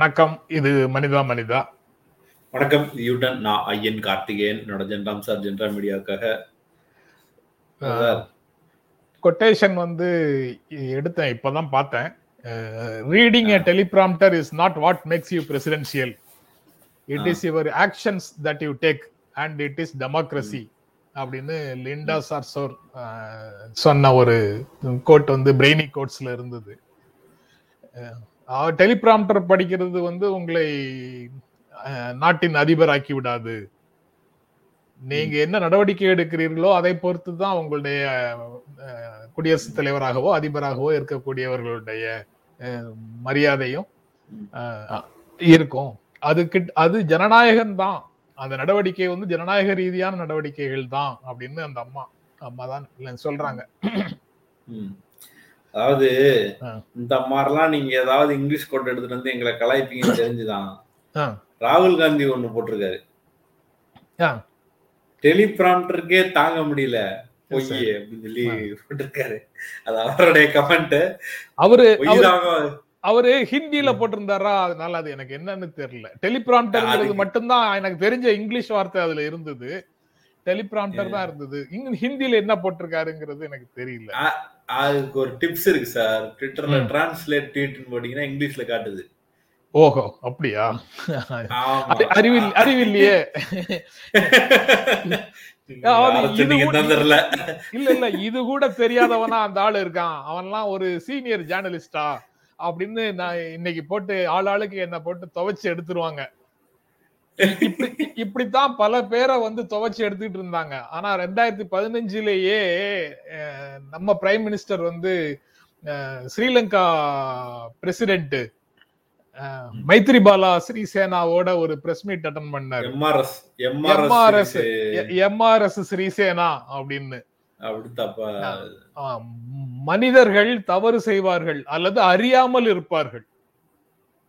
வணக்கம் இது மனிதா மனிதா. வணக்கம் யூட்டன் நான் ஐயன் கார்த்திகேயன் என்னோட ஜென்ராம் சார் ஜென்ரா மீடியாவுக்காக. கொட்டேஷன் வந்து எடுத்தேன் இப்பதான் பார்த்தேன். Reading a teleprompter is not what makes you presidential it is your actions that you take and it is democracy அப்படின்னு லிண்டா சார்சோர் சொன்ன ஒரு கோட் வந்து பிரெய்னி கோட்ஸ்ல இருந்தது. டெலிபிராம்டர் படிக்கிறது வந்து உங்களை நாட்டின் அதிபர் ஆக்கி விடாது. நீங்க என்ன நடவடிக்கை எடுக்கிறீர்களோ அதை பொறுத்து தான் உங்களுடைய குடியரசுத் தலைவராகவோ அதிபராகவோ இருக்கக்கூடியவர்களுடைய மரியாதையும் இருக்கும். அது கிட் அது ஜனநாயகம் தான். அந்த நடவடிக்கை வந்து ஜனநாயக ரீதியான நடவடிக்கைகள் தான் அப்படின்னு அந்த அம்மா அம்மா தான் சொல்றாங்க அதாவது இந்த மாதிரிலாம் நீங்க ஏதாவது இங்கிலீஷ் கோட் எடுத்துட்டு வந்து எங்களை கலாய்ப்பீங்க தெரிஞ்சுதான். ராகுல் காந்தி ஒண்ணு போட்டிருக்காரு. டெலிபிராம்டருக்கே தாங்க முடியல. பொய் அப்படின்னு சொல்லி போட்டிருக்காரு. அது அவருடைய கமெண்ட் அவரு அவரு ஹிந்தியில போட்டிருந்தாரா? அதனால அது எனக்கு என்னன்னு தெரியல. டெலிபிராம்டர்ங்கிறது மட்டும்தான் எனக்கு தெரிஞ்ச இங்கிலீஷ் வார்த்தை அதுல இருந்தது. டெலிபிராம்டர் தான் இருந்தது. இங்க ஹிந்தியில என்ன போட்டிருக்காருங்கிறது எனக்கு தெரியல. அதுக்கு ஒரு டிப்ஸ் இருக்கு சார் ட்விட்டர்ல டிரான்ஸ்லேட் ட்வீட்னு போட்டீங்கன்னா இங்கிலீஷ்ல காட்டுது. ஓஹோ அப்படியா? அறிவில் அறிவில்லையே. இல்ல இல்ல இது கூட தெரியாதவனா அந்த ஆள் இருக்கான். அவன்லாம் ஒரு சீனியர் ஜேர்னலிஸ்டா அப்படின்னு நான் இன்னைக்கு போட்டு ஆள் ஆளுக்கு என்ன போட்டு துவைச்சு எடுத்துருவாங்க. இப்படித்தான் பல பேரை வந்து துவைச்சு எடுத்துட்டு இருந்தாங்க. ஆனா ரெண்டாயிரத்தி பதினஞ்சுலயே நம்ம பிரைம் மினிஸ்டர் வந்து ஸ்ரீலங்கா பிரசிடென்ட் மைத்ரிபாலா ஸ்ரீசேனாவோட ஒரு பிரஸ் மீட் அட்டன் பண்ணாரு. எம்ஆர்எஸ் எம்ஆர்எஸ் எம்ஆர்எஸ் ஸ்ரீசேனா அப்படின்னு. மனிதர்கள் தவறு செய்வார்கள் அல்லது அறியாமல் இருப்பார்கள்.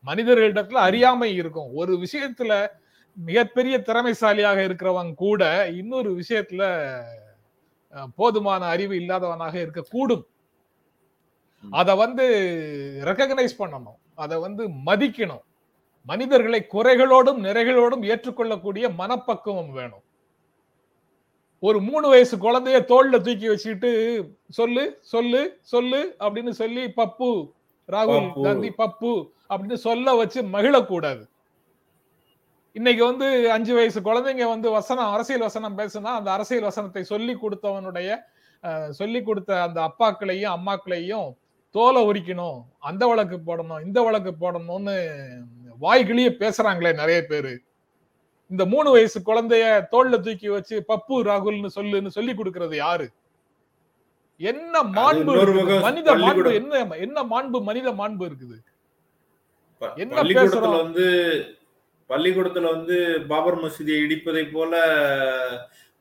மனிதர்களிடத்துல அறியாமை இருக்கும். ஒரு விஷயத்துல மிகப்பெரிய திறமைசாலியாக இருக்கிறவங்க கூட இன்னொரு விஷயத்துல போதுமான அறிவு இல்லாதவனாக இருக்கக்கூடும். அத வந்து ரெக்கக்னைஸ் பண்ணணும். அதை வந்து மதிக்கணும். மனிதர்களை குறைகளோடும் நிறைகளோடும் ஏற்றுக்கொள்ளக்கூடிய மனப்பக்குவம் வேணும். ஒரு மூணு வயசு குழந்தைய தோல்ல தூக்கி வச்சுக்கிட்டு சொல்லு சொல்லு சொல்லு அப்படின்னு சொல்லி பப்பு ராகுல் காந்தி பப்பு அப்படின்னு சொல்ல வச்சு மகிழக்கூடாது. இன்னைக்கு வந்து அஞ்சு வயசு குழந்தைங்க வந்து வசனம் அரசியல் வசனம் பேசுனா அந்த அரசியல் வசனத்தை சொல்லி கொடுத்தவனுடைய சொல்லி கொடுத்த அந்த அப்பாக்களையும் அம்மாக்களையும் தோலை உரிக்கணும் அந்த வழக்கு போடணும் இந்த வழக்கு போடணும்னு வாய்கிளிய பேசுறாங்களே நிறைய பேரு. இந்த மூணு வயசு குழந்தைய தோல்ல தூக்கி வச்சு பப்பு ராகுல்னு சொல்லுன்னு சொல்லி கொடுக்கறது யாரு? என்ன மாண்பு மனித மாண்பு என்ன என்ன மாண்பு மனித மாண்பு இருக்குது? என்ன பேசுறோம்? வந்து பள்ளிக்கூடத்துல வந்து பாபர் மசூதியை இடிப்பதை போல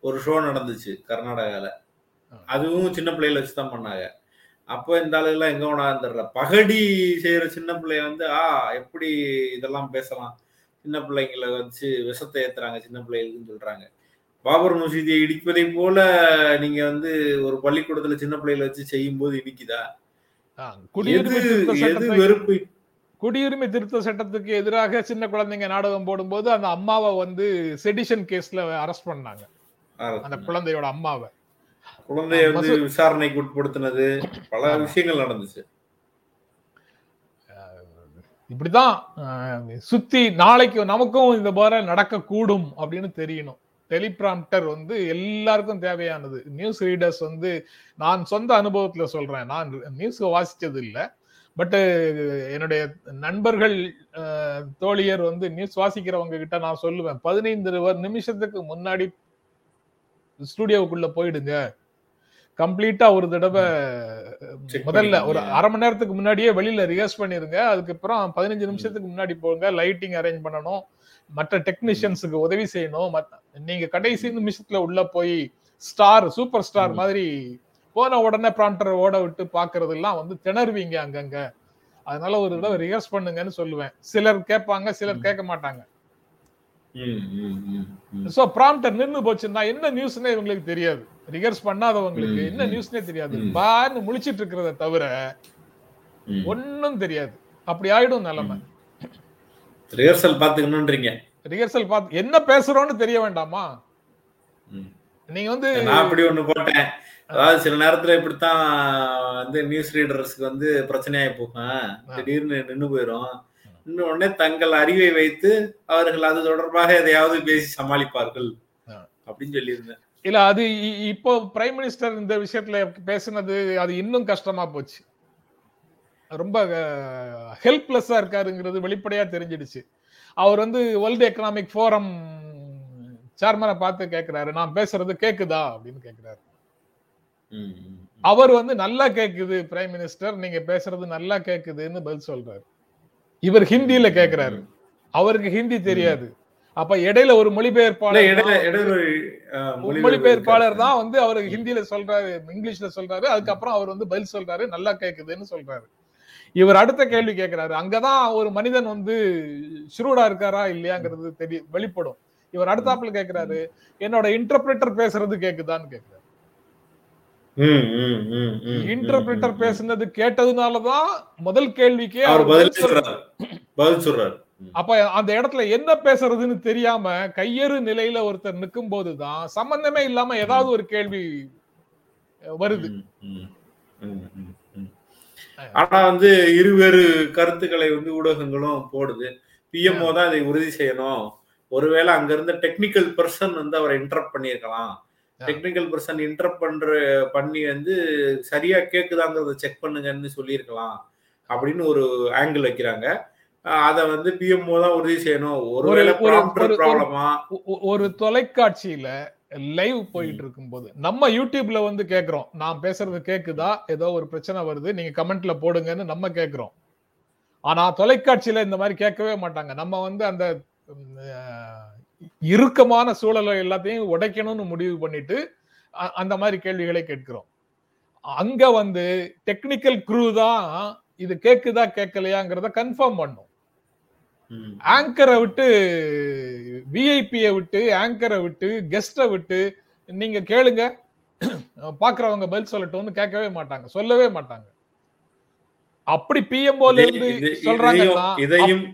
ஒரு ஷோ நடந்துச்சு கர்நாடகால. அதுவும் சின்ன பிள்ளைகளை வச்சுதான் பண்ணாங்க. அப்போ இந்த ஆளுகள்லாம் எங்க வேணாலும் தெரியல பகடி செய்யற சின்ன பிள்ளைய வந்து ஆ எப்படி இதெல்லாம் பேசலாம்? சின்ன பிள்ளைங்களை வச்சு விஷத்தை ஏத்துறாங்க சின்ன பிள்ளைகளுக்குன்னு சொல்றாங்க. பாபர் மசூதியை இடிப்பதை போல நீங்க வந்து ஒரு பள்ளிக்கூடத்துல சின்ன பிள்ளைகளை வச்சு செய்யும் போது இடிக்குதா எது வெறுப்பு? குடியுரிமை திருத்த சட்டத்துக்கு எதிராக சின்ன குழந்தைங்க நாடகம் போடும்போது அந்த அம்மாவை வந்து செடிஷன் கேஸ்ல அரெஸ்ட் பண்ணாங்க. அந்த குழந்தையோட அம்மாவை. குழந்தைய வந்து விசாரணைக்கு உட்படுத்தினது பல விஷயங்கள் நடந்துச்சு. இப்படிதான் சுத்தி நாளைக்கு நமக்கும் இந்த போல நடக்க கூடும் அப்படின்னு தெரியணும். டெலிபிராம்டர் வந்து எல்லாருக்கும் தேவையானது. நியூஸ் ரீடர்ஸ் வந்து நான் சொந்த அனுபவத்துல சொல்றேன். நான் நியூஸ் வாசிச்சது இல்லை பட் என்னுடைய நண்பர்கள் தோழியர் வந்து நியூஸ் வாசிக்கிறவங்க கிட்ட நான் சொல்லுவேன். பதினைந்து நிமிஷத்துக்கு முன்னாடி ஸ்டுடியோவுக்குள்ள போயிடுங்க. கம்ப்ளீட்டா ஒரு தடவை முதல்ல ஒரு அரை மணி நேரத்துக்கு முன்னாடியே வெளியில ரிஹர்ஸ் பண்ணிருங்க. அதுக்கப்புறம் பதினஞ்சு நிமிஷத்துக்கு முன்னாடி போங்க. லைட்டிங் அரேஞ்ச் பண்ணணும். மற்ற டெக்னீஷியன்ஸுக்கு உதவி செய்யணும். நீங்க கடைசி நிமிஷத்துல உள்ள போய் ஸ்டார் சூப்பர் ஸ்டார் மாதிரி போன உடனே ப்ராம்டர் ஓட விட்டு பாக்குறது எல்லாம் வந்து திணறுவீங்க அங்கங்க. அதனால ஒரு தடவை ரிஹர்ஸ் பண்ணுங்கன்னு சொல்லுவேன். சிலர் கேட்பாங்க சிலர் கேட்க மாட்டாங்க. சோ ப்ராம்டர் நின்னு போச்சுன்னா என்ன நியூஸ்னே இவங்களுக்கு தெரியாது. ரிகர்ஸ் பண்ணாதவங்களுக்கு என்ன நியூஸ்னே தெரியாது. பான்னு முழிச்சிட்டு இருக்கிறத தவிர ஒன்னும் தெரியாது. அப்படி ஆயிடும் நிலைமை. ரிஹர்சல் பாத்துக்கணும்ன்றீங்க ரிஹர்சல் பார்த்து என்ன பேசுறோம்னு தெரிய வேண்டாமா. நீங்க வந்து நான் அப்படி ஒண்ணு போட்டேன். அதாவது சில நேரத்துல இப்படித்தான் வந்து நியூஸ் ரீடர்ஸ்க்கு வந்து பிரச்சனையாயி போகும்? திடீர்னு நின்னு போயிரும். இன்னும் உடனே தங்கள் அறிவை வைத்து அவர்கள் அது தொடர்பாக எதையாவது பேசி சமாளிப்பார்கள். அப்படின்னு சொல்லியிருந்தேன். இல்ல அது இப்போ பிரைம் மினிஸ்டர் இந்த விஷயத்துல பேசுனது அது இன்னும் கஷ்டமா போச்சு. ரொம்ப ஹெல்ப்லெஸ்ஸா இருக்காருங்கிறது வெளிப்படையா தெரிஞ்சிடுச்சு. அவர் வந்து வேர்ல்டு எக்கனாமிக் ஃபோரம் சேர்மனை பார்த்து கேக்குறாரு. நான் பேசுறது கேக்குதா? அப்படின்னு ம். அவர் வந்து நல்லா கேக்குது பிரைம் மினிஸ்டர் நீங்க பேசுறது நல்லா கேக்குதுன்னு பதில் சொல்றாரு. இவர் ஹிந்தியில கேக்குறாரு. அவருக்கு ஹிந்தி தெரியாது. அப்ப இடையில ஒரு மொழிபெயர்ப்பாளர் மொழிபெயர்ப்பாளர். தான் வந்து அவர் ஹிந்தியில சொல்றாரு இங்கிலீஷ்ல சொல்றாரு அதுக்கப்புறம் அவர் வந்து பதில் சொல்றாரு நல்லா கேக்குதுன்னு சொல்றாரு. இவர் அடுத்த கேள்வி கேக்குறாரு. அங்கதான் ஒரு மனிதன் வந்து ஷ்ரூடா இருக்காரா இல்லையாங்கிறது தெரிய வெளிப்படும். இவர் அடுத்தாப்புல கேக்குறாரு என்னோட இன்டர்பிரேட்டர் பேசுறது கேக்குதான்னு கேக்குறாரு. இன்டர்பிரேட்டர். பேசுனது கேட்டதுனாலதான் முதல் கேள்விக்கே அவர் பதில் சொல்றாரு. அப்ப அந்த இடத்துல என்ன பேசுறதுன்னு தெரியாம கையறு நிலையில ஒருத்தர் நிற்கும் போதுதான் சம்பந்தமே இல்லாம ஏதாவது ஒரு கேள்வி வருது. ஆனா வந்து இருவேறு கருத்துக்களை வந்து ஊடகங்களும் போடுது பிஎம்ஓ தான் இதை உறுதி செய்யணும் ஒருவேளை அங்க இருந்த டெக்னிக்கல் பர்சன் வந்து அவரை இன்டரப்ட் பண்ணியிருக்கலாம். டெக்னிக்கல் பர்சன் இன்டரப்ட் பண்ற பண்ணி வந்து சரியா கேக்குதாங்கிறத செக் பண்ணுங்கன்னு சொல்லியிருக்கலாம் அப்படின்னு ஒரு ஆங்கிள் வைக்கிறாங்க. அத வந்து பிஎம்ஓ தான் உறுதி செய்யணும். ஒருவேளை ப்ராப்ளமா ஒரு தொலைக்காட்சியில லைவ் போயிட்டு இருக்கும்போது நம்ம யூடியூப்ல வந்து கேக்குறோம். நான் பேசுறது கேக்குதா? ஏதோ ஒரு பிரச்சனை வருது. நீங்க கமெண்ட்ல போடுங்கன்னு நம்ம கேக்குறோம். ஆனா தொலைக்காட்சியில இந்த மாதிரி கேட்கவே மாட்டாங்க. நம்ம வந்து அந்த இறுக்கமான சூழலை எல்லாத்தையும் உடைக்கணும்னு முடிவு பண்ணிட்டு அந்த மாதிரி கேள்விகளை கேட்கிறோம். அங்க வந்து டெக்னிக்கல் குரூ தான் இது கேக்குதா கேட்கலையாங்கிறத கன்ஃபார்ம் பண்ணும். ஆங்கரை விட்டு விஐபியை விட்டு ஆங்கரை விட்டு கெஸ்ட விட்டு நீங்க கேளுங்க. பாக்குறவங்க பதில் சொல்லட்டும்னு கேட்கவே மாட்டாங்க சொல்லவே மாட்டாங்க. அப்படி பிஎம்ஓல இருந்து சொல்றாங்கன்னா இதையும்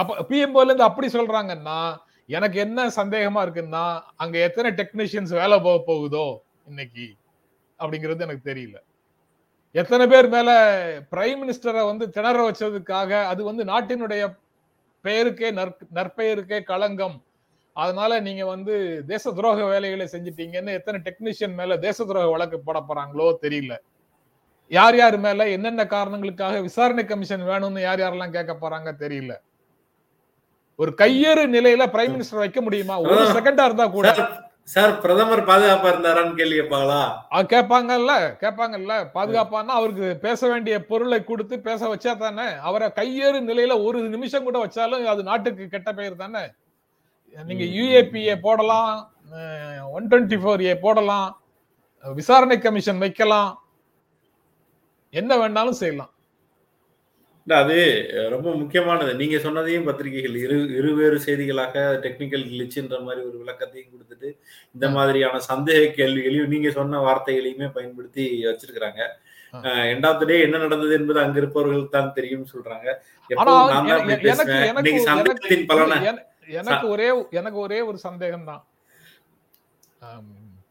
அப்ப பிஎம்ஓல இருந்து அப்படி சொல்றாங்கன்னா எனக்கு என்ன சந்தேகமா இருக்குன்னா அங்க எத்தனை டெக்னீஷியன்ஸ் வேலை போக போகுதோ இன்னைக்கு அப்படிங்கிறது எனக்கு தெரியல. எத்தனை பேர் மேல பிரைம் மினிஸ்டரை வந்து திணற வச்சதுக்காக அது வந்து நாட்டினுடைய பெயருக்கே நற்- நற்பெயருக்கே களங்கம். அதனால நீங்க வந்து தேச துரோக வேலைகளை செஞ்சிட்டீங்கன்னு எத்தனை டெக்னீஷியன் மேல தேச துரோக வழக்கு போட போறாங்களோ தெரியல. யார் யார் மேல என்னென்ன காரணங்களுக்காக விசாரணை கமிஷன் வேணும்னு யார் யாரெல்லாம் கேட்க போறாங்க தெரியல. ஒரு கையேறு நிலையில பிரைம் மினிஸ்டர் வைக்க முடியுமா? ஒரு. செகண்டா இருந்தா கூட. சார், பிரதமர் பாதுகாப்பா இருந்தாரான்னு கேள்வி கேட்பாங்களா? கேட்பாங்கல்ல கேட்பாங்கல்ல. பாதுகாப்பான்னா அவருக்கு பேச வேண்டிய பொருளை கொடுத்து பேச வச்சா தானே? அவரை கையேறு நிலையில ஒரு நிமிஷம் கூட வச்சாலும் அது நாட்டுக்கு கெட்ட பெயர் தானே? நீங்க. யூஏபிஏ போடலாம் ஒன் டுவெண்ட்டி ஃபோர் ஏ போடலாம் விசாரணை கமிஷன் வைக்கலாம் என்ன வேணாலும் செய்யலாம். இல்ல அது ரொம்ப முக்கியமானது. நீங்க சொன்னதையும் பத்திரிகைகள் இரு இருவேறு செய்திகளாக டெக்னிக்கல் கிளிச்சுன்ற மாதிரி ஒரு விளக்கத்தையும் கொடுத்துட்டு இந்த. மாதிரியான சந்தேக கேள்விகளையும் நீங்க சொன்ன வார்த்தைகளையுமே பயன்படுத்தி வச்சிருக்கிறாங்க. எண்ட் ஆஃப் டே என்ன நடந்தது என்பது அங்க இருப்பவர்களுக்கு தான் தெரியும் சொல்றாங்க. எனக்கு ஒரே எனக்கு ஒரே ஒரு சந்தேகம் தான்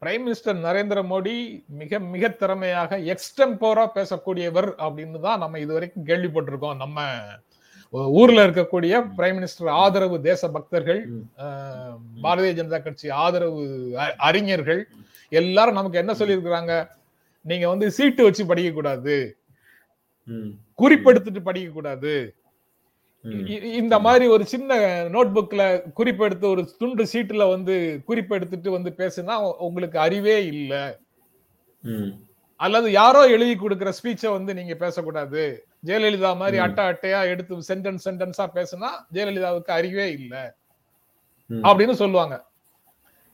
பிரைம் மினிஸ்டர் நரேந்திர மோடி மிக மிக திறமையாக எக்ஸ்டெம்போரா பேசக்கூடியவர் அப்படின்னு தான் நம்ம இதுவரைக்கும் கேள்விப்பட்டிருக்கோம். நம்ம ஊர்ல இருக்கக்கூடிய பிரைம் மினிஸ்டர் ஆதரவு தேச பக்தர்கள் பாரதிய ஜனதா கட்சி ஆதரவு அறிஞர்கள் எல்லாரும் நமக்கு என்ன சொல்லியிருக்கிறாங்க? நீங்க வந்து சீட்டு வச்சு படிக்க கூடாது குறிப்பெடுத்துட்டு படிக்க கூடாது இந்த மாதிரி ஒரு சின்ன நோட்புக்ல குறிப்பெடுத்து ஒரு துண்டு சீட்டுல வந்து குறிப்பெடுத்துட்டு வந்து பேசுனா உங்களுக்கு அறிவே இல்ல. அல்லது யாரோ எழுதி கொடுக்கிற ஸ்பீச்சை வந்து நீங்க பேசக்கூடாது. ஜெயலலிதா மாதிரி. அட்டை அட்டையா எடுத்து சென்டென்ஸ் சென்டென்ஸா பேசுனா ஜெயலலிதாவுக்கு அறிவே இல்ல. அப்படின்னு சொல்லுவாங்க.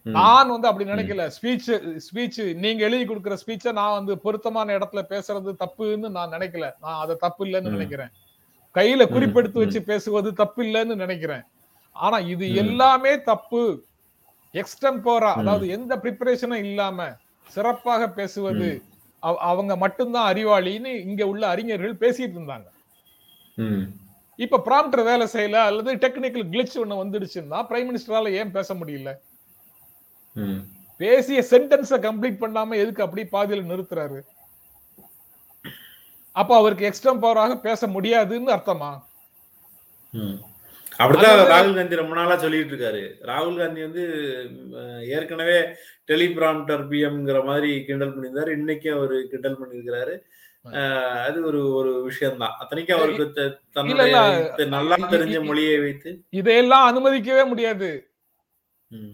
நான் வந்து அப்படி நினைக்கல. ஸ்பீச் ஸ்பீச் நீங்க எழுதி கொடுக்கிற ஸ்பீச்சை நான் வந்து பொருத்தமான இடத்துல பேசுறது தப்புன்னு நான் நினைக்கல. நான் அதை தப்பு இல்லைன்னு. நினைக்கிறேன். கையில குறிப்பெடுத்து. வச்சு பேசுவது தப்பு இல்லைன்னு நினைக்கிறேன் ஆனா இது. எல்லாமே தப்பு எக்ஸ்டம்போரா. அதாவது எந்த ப்ரிப்பரேஷனும் இல்லாம சிறப்பாக பேசுவது அவ- அவங்க மட்டும்தான் அறிவாளின்னு இங்க உள்ள அறிஞர்கள் பேசிட்டு இருந்தாங்க இப்ப ப்ராம்ப்டர் வேலை செய்யல அல்லது டெக்னிக்கல் கிளிச் ஒண்ணு வந்துடுச்சுன்னா பிரைம் மினிஸ்டரால ஏன் பேச முடியல. பேசிய சென்டென்ஸ கம்ப்ளீட் பண்ணாம எதுக்கு அப்படி பாதியில நிறுத்துறாரு அப்ப அவருக்கு எக்ஸ்ட்ரம் பவராக பேச முடியாதுன்னு அர்த்தமா. அப்படித்தான் ராகுல் காந்தி ரொம்ப நாளா சொல்லிட்டு இருக்காரு. ராகுல் காந்தி வந்து ஏற்கனவே டெலிபிராம்டர் பிஎம்ங்கிற மாதிரி கிண்டல் பண்ணியிருந்தாரு. இன்னைக்கு அவர் கிண்டல் பண்ணியிருக்கிறாரு. அது ஒரு ஒரு விஷயம்தான். அத்தனைக்கும் அவருக்கு தன்னுடைய நல்லா தெரிஞ்ச மொழியை வைத்து. இதையெல்லாம் அனுமதிக்கவே முடியாது.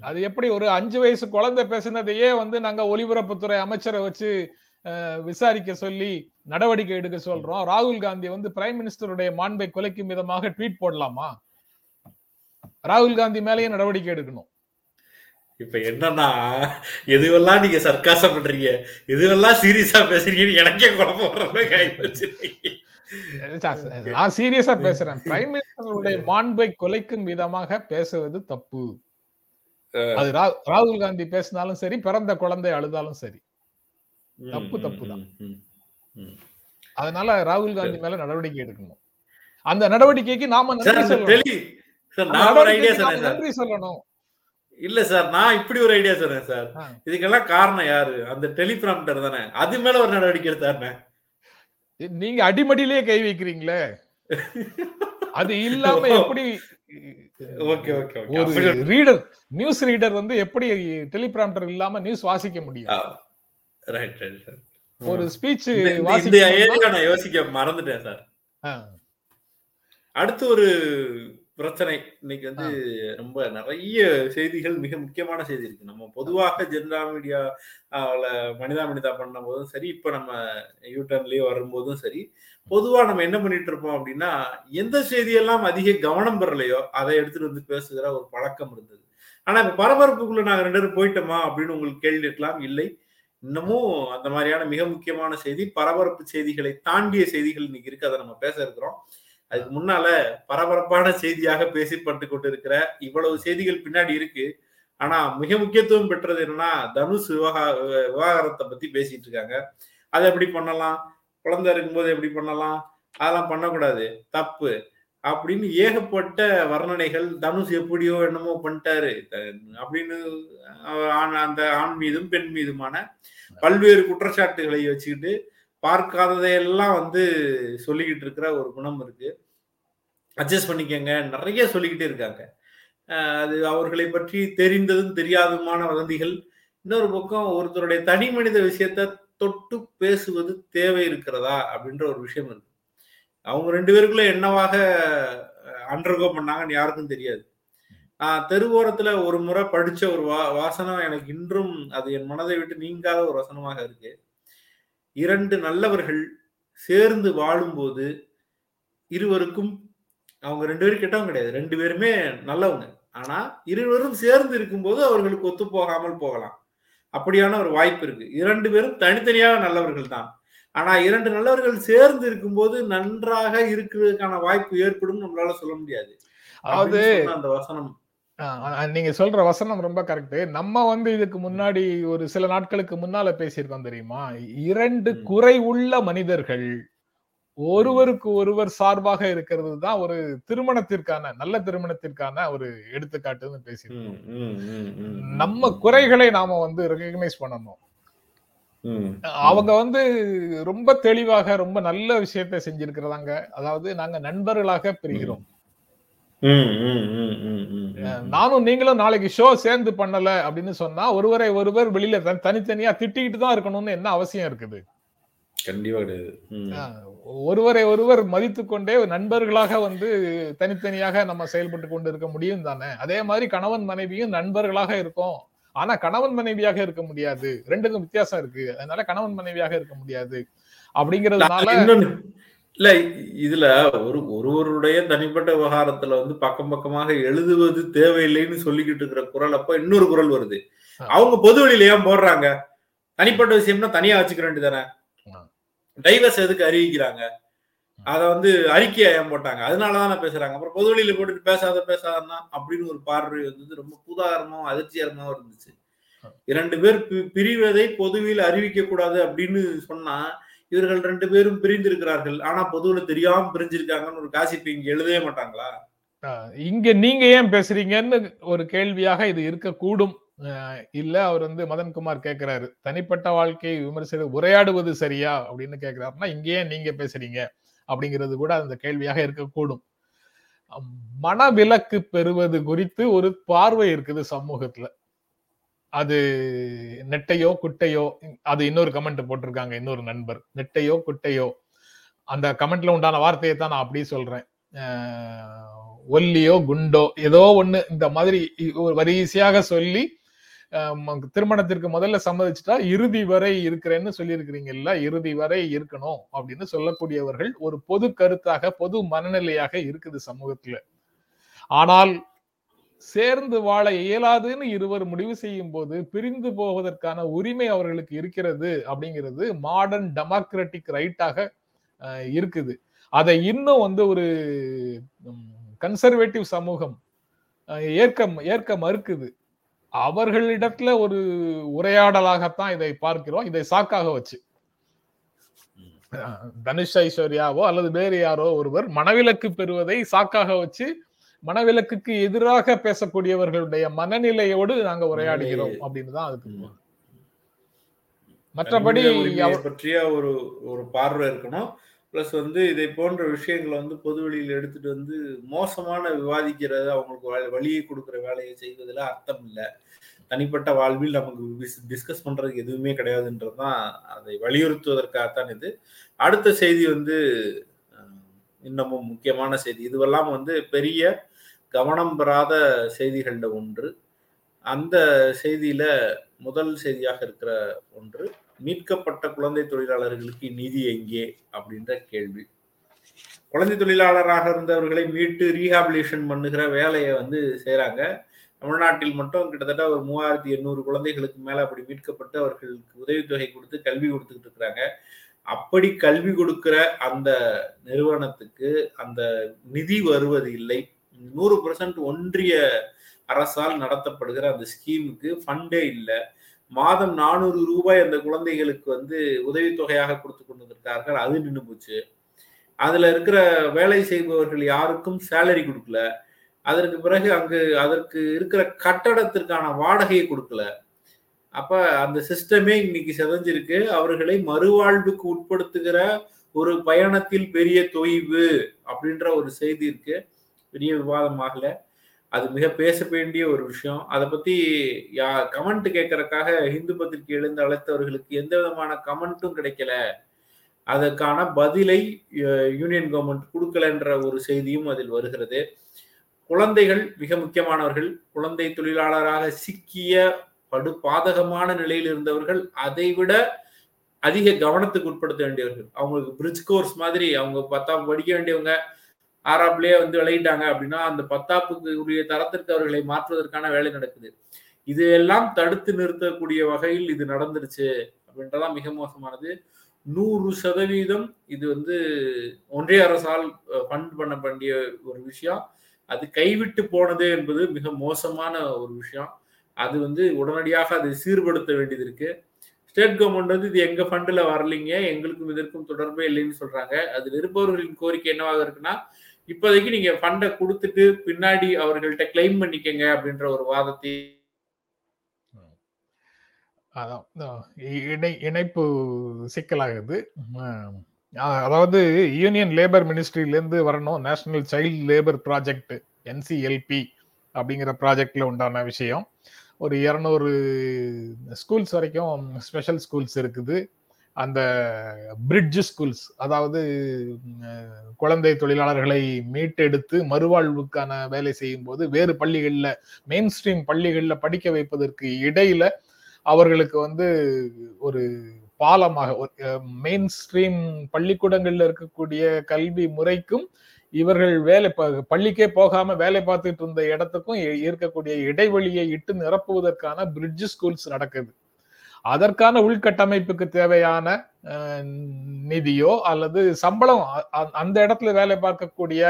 அது எப்படி ஒரு அஞ்சு வயசு குழந்தை பேசினதையே வந்து நாங்க ஒலிபரப்புத்துறை அமைச்சரை வச்சு விசாரிக்க சொல்லி நடவடிக்கை எடுக்க சொல்றோம். ராகுல் காந்தி வந்து பிரைம் மினிஸ்டருடைய மாண்பை குலைக்கும் விதமாக ட்வீட் போடலாமா? ராகுல் காந்தி மேலேயே நடவடிக்கை எடுக்கணும். இப்ப என்னன்னா எதுவெல்லாம் நீங்க சர்க்காசம் பண்றீங்க? எதுவெல்லாம் சீரியஸா பேசுறீங்கன்னு எனக்கே குழப்பம். நான் சீரியஸா பேசுறேன். பிரைம் மினிஸ்டருடைய மாண்பை குலைக்கும் விதமாக பேசுவது தப்பு. அது ராகுல் காந்தி பேசினாலும் சரி பிறந்த குழந்தை அழுதாலும் சரி. தப்பு, தப்பு தான். அதனால ராகுல் காந்தி மேல நடவடிக்கை எடுக்கணும். அந்த நடவடிக்கைக்கு நாம நன்றி சொல்லணும். நன்றி இல்ல சார் நான் இப்படி ஒரு ஐடியா சொன்னேன் சார். இதுக்கெல்லாம் காரணம் யாரு? அந்த டெலிபிராம்டர் தானே. அது மேல ஒரு நடவடிக்கை எடுத்தாருனே நீங்க அடிமடியிலேயே கை வைக்கிறீங்களே. அது இல்லாம எப்படி ஓகே ஓகே ஒரு ரீடர் நியூஸ் ரீடர் வந்து எப்படி டெலிபிராம்டர் இல்லாம நியூஸ் வாசிக்க முடியும்? ஒரு ஸ்பீச் இந்த- ஏரியா நான் யோசிக்க மறந்துட்டேன் சார் அடுத்து ஒரு பிரச்சனை. இன்னைக்கு வந்து ரொம்ப நிறைய செய்திகள் மிக முக்கியமான செய்தி இருக்கு. நம்ம பொதுவாக ஜென்ரா மீடியா மனிதா மனிதா பண்ண போதும் சரி இப்ப நம்ம யூடர்ன்லயே வரும்போதும் சரி பொதுவா நம்ம என்ன பண்ணிட்டு இருப்போம் அப்படின்னா எந்த செய்தியெல்லாம் அதிக கவனம் பெறலையோ அதை எடுத்துட்டு வந்து பேசுகிற ஒரு பழக்கம் இருந்தது. ஆனா இப்ப பரபரப்புக்குள்ள நாங்க ரெண்டு பேரும் போயிட்டோமா அப்படின்னு உங்களுக்கு கேள்வி இருக்கலாம் இல்லை. இன்னமும் அந்த மாதிரியான மிக முக்கியமான செய்தி பரபரப்பு செய்திகளை தாண்டிய செய்திகள் இன்னைக்கு இருக்கு. அதை நம்ம பேச இருக்கிறோம். அதுக்கு முன்னால பரபரப்பான செய்தியாக பேசிப்பட்டு கொண்டிருக்கிற இவ்வளவு செய்திகள் பின்னாடி இருக்கு. ஆனா மிக முக்கியத்துவம் பெற்றது என்னன்னா தனுஷ் விவகா விவகாரத்தை பத்தி பேசிட்டு இருக்காங்க. அதை எப்படி பண்ணலாம்? குழந்தை இருக்கும்போது எப்படி பண்ணலாம்? அதெல்லாம் பண்ணக்கூடாது. தப்பு. அப்படின்னு ஏகப்பட்ட வர்ணனைகள் தனுஷ் எப்படியோ என்னமோ பண்ணிட்டாரு. அப்படின்னு ஆண் அந்த ஆண் மீதும் பெண் மீதுமான பல்வேறு குற்றச்சாட்டுகளை வச்சுக்கிட்டு பார்க்காததையெல்லாம் வந்து சொல்லிக்கிட்டு இருக்கிற ஒரு குணம் இருக்கு. அட்ஜஸ்ட் பண்ணிக்கங்க. நிறைய சொல்லிக்கிட்டே இருக்காங்க. அது அவர்களை பற்றி தெரிந்ததும் தெரியாததுமான வதந்திகள். இன்னொரு பக்கம் ஒருத்தருடைய தனி மனித விஷயத்த தொட்டு பேசுவது தேவை இருக்கிறதா அப்படின்ற ஒரு விஷயம் இருக்கு. அவங்க ரெண்டு பேருக்குள்ள என்னவாக அண்டர்கோ பண்ணாங்கன்னு யாருக்கும் தெரியாது. தெருவோரத்துல ஒரு முறை படிச்ச ஒரு வா வாசனம் எனக்கு இன்றும் அது என் மனதை விட்டு நீங்காத ஒரு வசனமாக இருக்கு. இரண்டு நல்லவர்கள் சேர்ந்து வாழும்போது இருவருக்கும் அவங்க ரெண்டு பேரும் கெட்டவங்க கிடையாது ரெண்டு பேருமே நல்லவங்க. ஆனா இருவரும் சேர்ந்து இருக்கும்போது அவர்களுக்கு ஒத்து போகாமல் போகலாம். அப்படியான ஒரு வாய்ப்பு இருக்கு. இரண்டு பேரும் தனித்தனியாக நல்லவர்கள் தான் ஆனா இரண்டு நல்லவர்கள் சேர்ந்து இருக்கும்போது நன்றாக இருக்கிறதுக்கான வாய்ப்பு ஏற்படும் நம்மளால சொல்ல முடியாது. அதாவது அந்த வசனம். நீங்க சொல்ற வசனம் ரொம்ப கரெக்ட் நம்ம வந்து இதுக்கு முன்னாடி ஒரு சில நாட்களுக்கு முன்னால பேசியிருக்கோம் தெரியுமா? இரண்டு குறை உள்ள மனிதர்கள் ஒருவருக்கு ஒருவர் சார்பாக இருக்கிறது தான் ஒரு திருமணத்திற்கான நல்ல திருமணத்திற்கான ஒரு எடுத்துக்காட்டுன்னு பேசியிருக்கோம். நம்ம குறைகளை நாம வந்து ரெகக்னைஸ் பண்ணணும். அவங்க வந்து ரொம்ப தெளிவாக ரொம்ப நல்ல விஷயத்தை செஞ்சிருக்கிறதாங்க. அதாவது நாங்க நண்பர்களாக பிரிகிறோம். நானும் நீங்களும் நாளைக்கு ஷோ சேர்ந்து பண்ணல அப்படின்னு சொன்னா ஒருவரை ஒருவர் வெளியில தனித்தனியா திட்டிக்கிட்டு தான் இருக்கணும்னு என்ன அவசியம் இருக்குது? கண்டிப்பா கிடையாது. ஒருவரை ஒருவர் மதித்து கொண்டே நண்பர்களாக வந்து தனித்தனியாக நம்ம செயல்பட்டு கொண்டு இருக்க முடியும் தானே? அதே மாதிரி கணவன் மனைவியும் நண்பர்களாக இருக்கும். ஆனா கணவன் மனைவியாக இருக்க முடியாது. ரெண்டுக்கும் வித்தியாசம் இருக்கு. அதனால கணவன் மனைவியாக இருக்க முடியாது. அப்படிங்கறதுனால இல்ல இதுல ஒரு ஒருவருடைய தனிப்பட்ட விவகாரத்துல வந்து பக்கம் பக்கமாக எழுதுவது தேவையில்லைன்னு சொல்லிக்கிட்டு இருக்கிற குரல் அப்ப இன்னொரு குரல் வருது. அவங்க பொது வெளியில ஏன் போடுறாங்க? தனிப்பட்ட விஷயம்னா தனியா வச்சுக்க வேண்டியதானே டைவர்ஸ் எதுக்கு அறிவிக்கிறாங்க? அத வந்து அறிக்கையா ஏன் போட்டாங்க? அதனாலதான் பேசுறாங்க. அப்புறம் பொது வெளியில போட்டுட்டு பேசாத பேசாதன்னா அப்படின்னு ஒரு பார்வை வந்து ரொம்ப புதாகரமாவும் அதிர்ச்சிகரமாவும் இருந்துச்சு. இரண்டு பேர் பிரிவதை பொதுவில் அறிவிக்க கூடாது அப்படின்னு சொன்னா இவர்கள் ரெண்டு பேரும் பிரிந்திருக்கிறார்கள். ஆனா பொதுவில் தெரியாம பிரிஞ்சிருக்காங்கன்னு ஒரு காசிப்பு இங்க எழுதவே மாட்டாங்களா? இங்க நீங்க ஏன் பேசுறீங்கன்னு ஒரு கேள்வியாக இது இருக்கக்கூடும். இல்ல அவர் வந்து மதன்குமார் கேட்கிறாரு தனிப்பட்ட வாழ்க்கையை விமர்சன உரையாடுவது சரியா அப்படின்னு கேட்கிறாருன்னா இங்க ஏன் நீங்க பேசுறீங்க? அப்படிங்கிறது கூட அந்த கேள்வியாக இருக்கக்கூடும். மனவிலக்கு பெறுவது குறித்து ஒரு பார்வை இருக்குது சமூகத்துல. அது நெட்டையோ குட்டையோ அது இன்னொரு கமெண்ட் போட்டிருக்காங்க இன்னொரு நண்பர். நெட்டையோ குட்டையோ. அந்த கமெண்ட்ல உண்டான வார்த்தையை தான் நான் அப்படியே சொல்றேன். ஒல்லியோ குண்டோ ஏதோ ஒண்ணு இந்த மாதிரி ஒரு வரிசையாக சொல்லி திருமணத்திற்கு முதல்ல சம்மதிச்சுட்டா இறுதி வரை இருக்கிறேன்னு சொல்லியிருக்கிறீங்கல்ல இறுதி வரை இருக்கணும் அப்படின்னு சொல்லக்கூடியவர்கள் ஒரு பொது கருத்தாக பொது மனநிலையாக இருக்குது சமூகத்துல. ஆனால் சேர்ந்து வாழ இயலாதுன்னு இருவர் முடிவு செய்யும் போது பிரிந்து போவதற்கான உரிமை அவர்களுக்கு இருக்கிறது அப்படிங்கிறது மாடர்ன் டெமோக்ராட்டிக் ரைட்டாக இருக்குது. அதை இன்னும் வந்து ஒரு கன்சர்வேட்டிவ் சமூகம் ஏற்க ஏற்க மறுக்குது. அவர்களிடத்துல ஒரு உரையாடலாகத்தான் இதை பார்க்கிறோம். இதை சாக்காக வச்சு. தனுஷ் ஐஸ்வர்யாவோ அல்லது வேறு யாரோ ஒருவர் மனவிலக்கு பெறுவதை சாக்காக வச்சு மனவிலக்குக்கு எதிராக பேசக்கூடியவர்களுடைய மனநிலையோடு நாங்க உரையாடுகிறோம் அப்படின்னு தான் அதுக்கு மற்றபடி பற்றிய ஒரு ஒரு பார்வை இருக்கணும். பிளஸ் வந்து இதை போன்ற விஷயங்களை வந்து பொதுவெளியில் எடுத்துட்டு வந்து மோசமான விவாதிக்கிறது அவங்களுக்கு வழியை கொடுக்குற வேலையை செய்வதில் அர்த்தம் இல்லை. தனிப்பட்ட வாழ்வில் நமக்கு டிஸ்கஸ் பண்றதுக்கு எதுவுமே கிடையாதுன்றது தான் அதை வலியுறுத்துவதற்காகத்தான் இது. அடுத்த செய்தி வந்து இன்னமும் முக்கியமான செய்தி. இதுவெல்லாம் வந்து பெரிய கவனம் பெறாத செய்திகளில் ஒன்று. அந்த செய்தியில முதல் செய்தியாக இருக்கிற ஒன்று மீட்கப்பட்ட குழந்தை தொழிலாளர்களுக்கு நிதி எங்கே? அப்படின்ற கேள்வி. குழந்தை தொழிலாளராக இருந்தவர்களை மீட்டு ரீஹாபிலேஷன் பண்ணுகிற வேலையை வந்து செய்கிறாங்க தமிழ்நாட்டில் மட்டும் கிட்டத்தட்ட ஒரு மூவாயிரத்தி எண்ணூறு குழந்தைகளுக்கு மேலே அப்படி மீட்கப்பட்டு அவர்களுக்கு உதவித்தொகை கொடுத்து கல்வி கொடுத்துக்கிட்டு இருக்கிறாங்க. அப்படி கல்வி கொடுக்கிற அந்த நிறுவனத்துக்கு அந்த நிதி வருவது இல்லை. நூறு பர்சன்ட் ஒன்றிய அரசால் நடத்தப்படுகிற அந்த ஸ்கீமுக்கு ஃபண்டே இல்லை. மாதம் நானூறு ரூபாய் அந்த குழந்தைகளுக்கு வந்து உதவித்தொகையாக கொடுத்து கொண்டிருக்கிறார்கள் அது நின்று போச்சு. அதுல இருக்கிற வேலை செய்பவர்கள் யாருக்கும் சேலரி கொடுக்கல. அதற்கு பிறகு அங்கு அதற்கு இருக்கிற கட்டடத்திற்கான வாடகையை கொடுக்கல. அப்ப அந்த சிஸ்டமே இன்னைக்கு செதஞ்சிருக்கு. அவர்களை மறுவாழ்வுக்கு உட்படுத்துகிற ஒரு பயணத்தில் பெரிய தொய்வு அப்படின்ற ஒரு செய்தி இருக்கு. பெரிய விவாதமாகல அது மிக பேச வேண்டிய ஒரு விஷயம். அதை பத்தி யா கமெண்ட் கேட்கறக்காக இந்து பத்திரிகை எழுந்து அழைத்தவர்களுக்கு எந்த விதமான கமெண்ட்டும் கிடைக்கல. அதற்கான பதிலை யூனியன் கவர்மெண்ட் கொடுக்கலன்ற ஒரு செய்தியும் அதில் வருகிறது. குழந்தைகள் மிக முக்கியமானவர்கள் குழந்தை தொழிலாளராக சிக்கிய படு பாதகமான நிலையில் இருந்தவர்கள் அதை விட அதிக கவனத்துக்கு உட்படுத்த வேண்டியவர்கள். அவங்களுக்கு பிரிட்ஜ் கோர்ஸ் மாதிரி அவங்க பத்தாம் படிக்க வேண்டியவங்க ஆறாப்லயே வந்து விளையிட்டாங்க அப்படின்னா அந்த பத்தாப்புக்கு உரிய தரத்திற்கு அவர்களை மாற்றுவதற்கான வேலை நடக்குது. இது எல்லாம் தடுத்து நிறுத்தக்கூடிய வகையில் இது நடந்துருச்சு அப்படின்றதான் மிக மோசமானது. நூறு சதவீதம் இது வந்து ஒன்றிய அரசால் ஃபண்ட் பண்ண வேண்டிய ஒரு விஷயம். அது கைவிட்டு போனது என்பது மிக மோசமான ஒரு விஷயம். அது வந்து உடனடியாக அதை சீர்படுத்த வேண்டியது இருக்கு. ஸ்டேட் கவர்மெண்ட் வந்து இது எங்க ஃபண்ட்ல வரலீங்க எங்களுக்கும் இதற்கும் தொடர்பே இல்லைன்னு சொல்றாங்க. அதில் இருப்பவர்களின் கோரிக்கை என்னவாக இருக்குன்னா இப்போதைக்கு நீங்க ஃபண்டை கொடுத்துட்டு பின்னாடி அவர்கள்ட்ட கிளைம் பண்ணிக்கங்க அப்படின்ற ஒரு வாதத்தை இணை இணைப்பு சிக்கலாகுது. அதாவது யூனியன் லேபர் மினிஸ்ட்ரியிலேருந்து வரணும். National child labour project NCLP அப்படிங்கிற ப்ராஜெக்டில் உண்டான விஷயம். ஒரு இரநூறு ஸ்கூல்ஸ் வரைக்கும் ஸ்பெஷல் ஸ்கூல்ஸ் இருக்குது. அந்த பிரிட்ஜ் ஸ்கூல்ஸ் அதாவது குழந்தை தொழிலாளர்களை மீட்டெடுத்து மறுவாழ்வுக்கான வேலை செய்யும் போது வேறு பள்ளிகளில் மெயின் ஸ்ட்ரீம் பள்ளிகளில் படிக்க வைப்பதற்கு இடையில அவர்களுக்கு வந்து ஒரு பாலமாக மெயின் ஸ்ட்ரீம் பள்ளிக்கூடங்கள்ல இருக்கக்கூடிய கல்வி முறைக்கும் இவர்கள் வேலை பள்ளிக்கே போகாம வேலை பார்த்துட்டு இருந்த இடத்துக்கும் இருக்கக்கூடிய இடைவெளியை இட்டு நிரப்புவதற்கான பிரிட்ஜ் ஸ்கூல்ஸ் நடக்குது. அதற்கான உள்கட்டமைப்புக்கு தேவையான நிதியோ அல்லது சம்பளம் அந்த இடத்துல வேலை பார்க்கக்கூடிய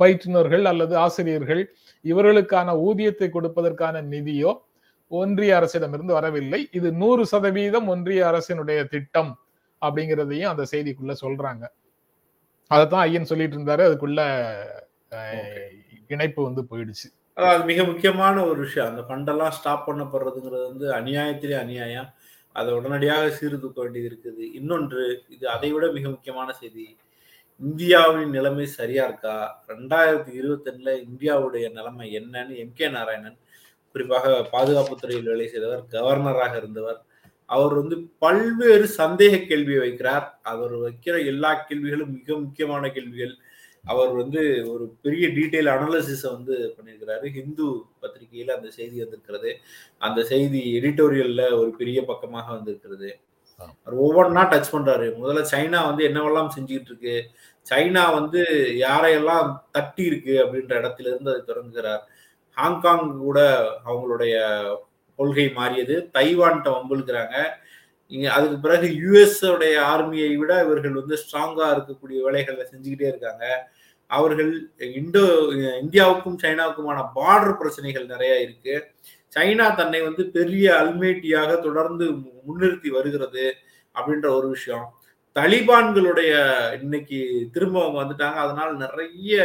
பயிற்றுனர்கள் அல்லது ஆசிரியர்கள் இவர்களுக்கான ஊதியத்தை கொடுப்பதற்கான நிதியோ ஒன்றிய அரசிடமிருந்து வரவில்லை. இது நூறு சதவீதம் ஒன்றிய அரசினுடைய திட்டம் அப்படிங்கிறதையும் அந்த செய்திக்குள்ள சொல்றாங்க. அதைத்தான் ஐயன் சொல்லிட்டு இருந்தாரு. அதுக்குள்ள இணைப்பு வந்து போயிடுச்சு. அதாவது மிக முக்கியமான ஒரு விஷயம். அந்த ஃபண்டெல்லாம் ஸ்டாப் பண்ணப்படுறதுங்கிறது வந்து அநியாயத்திலே அநியாயம். அதை உடனடியாக சீர்தூக்க வேண்டியது இருக்குது. இன்னொன்று இது அதை விட மிக முக்கியமான செய்தி. இந்தியாவின் நிலைமை சரியா இருக்கா? ரெண்டாயிரத்தி இருபத்தொன்னுல இந்தியாவுடைய நிலைமை என்னன்னு எம். கே. நாராயணன் குறிப்பாக பாதுகாப்புத்துறையில் வேலை செய்தவர் கவர்னராக இருந்தவர் அவர் வந்து பல்வேறு சந்தேக கேள்வியை வைக்கிறார். அவர் வைக்கிற எல்லா கேள்விகளும் மிக முக்கியமான கேள்விகள். அவர் வந்து ஒரு பெரிய டீட்டெயில் அனாலிசிஸை வந்து பண்ணியிருக்கிறாரு. ஹிந்து பத்திரிகையில அந்த செய்தி வந்திருக்கிறது. அந்த செய்தி எடிட்டோரியல்ல ஒரு பெரிய பக்கமாக வந்திருக்கிறது. அவர் ஒவ்வொன்றா டச் பண்றாரு. முதல்ல சைனா வந்து என்னவெல்லாம் செஞ்சுக்கிட்டு இருக்கு? சைனா வந்து யாரையெல்லாம் தட்டி இருக்கு அப்படின்ற இடத்துல இருந்து அதை தொடங்குகிறார். ஹாங்காங் கூட அவங்களுடைய கொள்கை மாறியது. தைவான்கிட்ட வம்புழுக்கிறாங்க இங்க அதுக்கு பிறகு யுஎஸ் உடைய ஆர்மியை விட இவர்கள் வந்து ஸ்ட்ராங்கா இருக்கக்கூடிய வேலைகளை செஞ்சுக்கிட்டே இருக்காங்க. அவர்கள் இண்டோ இந்தியாவுக்கும் சைனாவுக்குமான பார்டர் பிரச்சனைகள் நிறைய இருக்கு. சைனா தன்னை வந்து பெரிய அல்மேட்டியாக தொடர்ந்து முன்னிறுத்தி வருகிறது அப்படின்ற ஒரு விஷயம். தலிபான்களுடைய இன்னைக்கு திரும்ப அவங்க வந்துட்டாங்க. அதனால நிறைய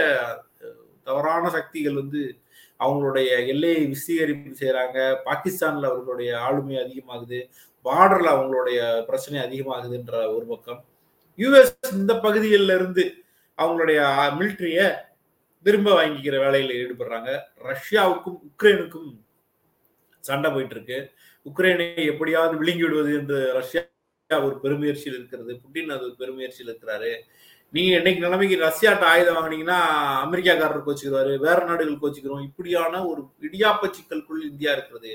தவறான சக்திகள் வந்து அவங்களுடைய எல்லையை விசீகரிப்பு செய்யறாங்க பாகிஸ்தான்ல அவர்களுடைய ஆளுமை அதிகமாகுது. பார்டர்ல அவங்களுடைய பிரச்சனை அதிகமாகுதுன்ற ஒரு பக்கம். யுஎஸ் இந்த பகுதிகளில் இருந்து அவங்களுடைய மிலிட்டரிய திரும்ப வாங்கிக்கிற வேலையில ஈடுபடுறாங்க. ரஷ்யாவுக்கும் உக்ரைனுக்கும் சண்டை போயிட்டு இருக்கு உக்ரைனை எப்படியாவது விழுங்கி விடுவது என்று ரஷ்யா ஒரு பெருமுயற்சியில் இருக்கிறது. புட்டின் அது பெருமுயற்சியில் இருக்கிறாரு. நீங்க இன்னைக்கு நிலைமைக்கு ரஷ்யாட்ட ஆயுதம் வாங்கினீங்கன்னா அமெரிக்காக்காரர் கோச்சுக்கிறாரு வேற நாடுகள் கோச்சுக்கிறோம். இப்படியான ஒரு இடியாப்ப சிக்கலுக்குள் இந்தியா இருக்கிறது.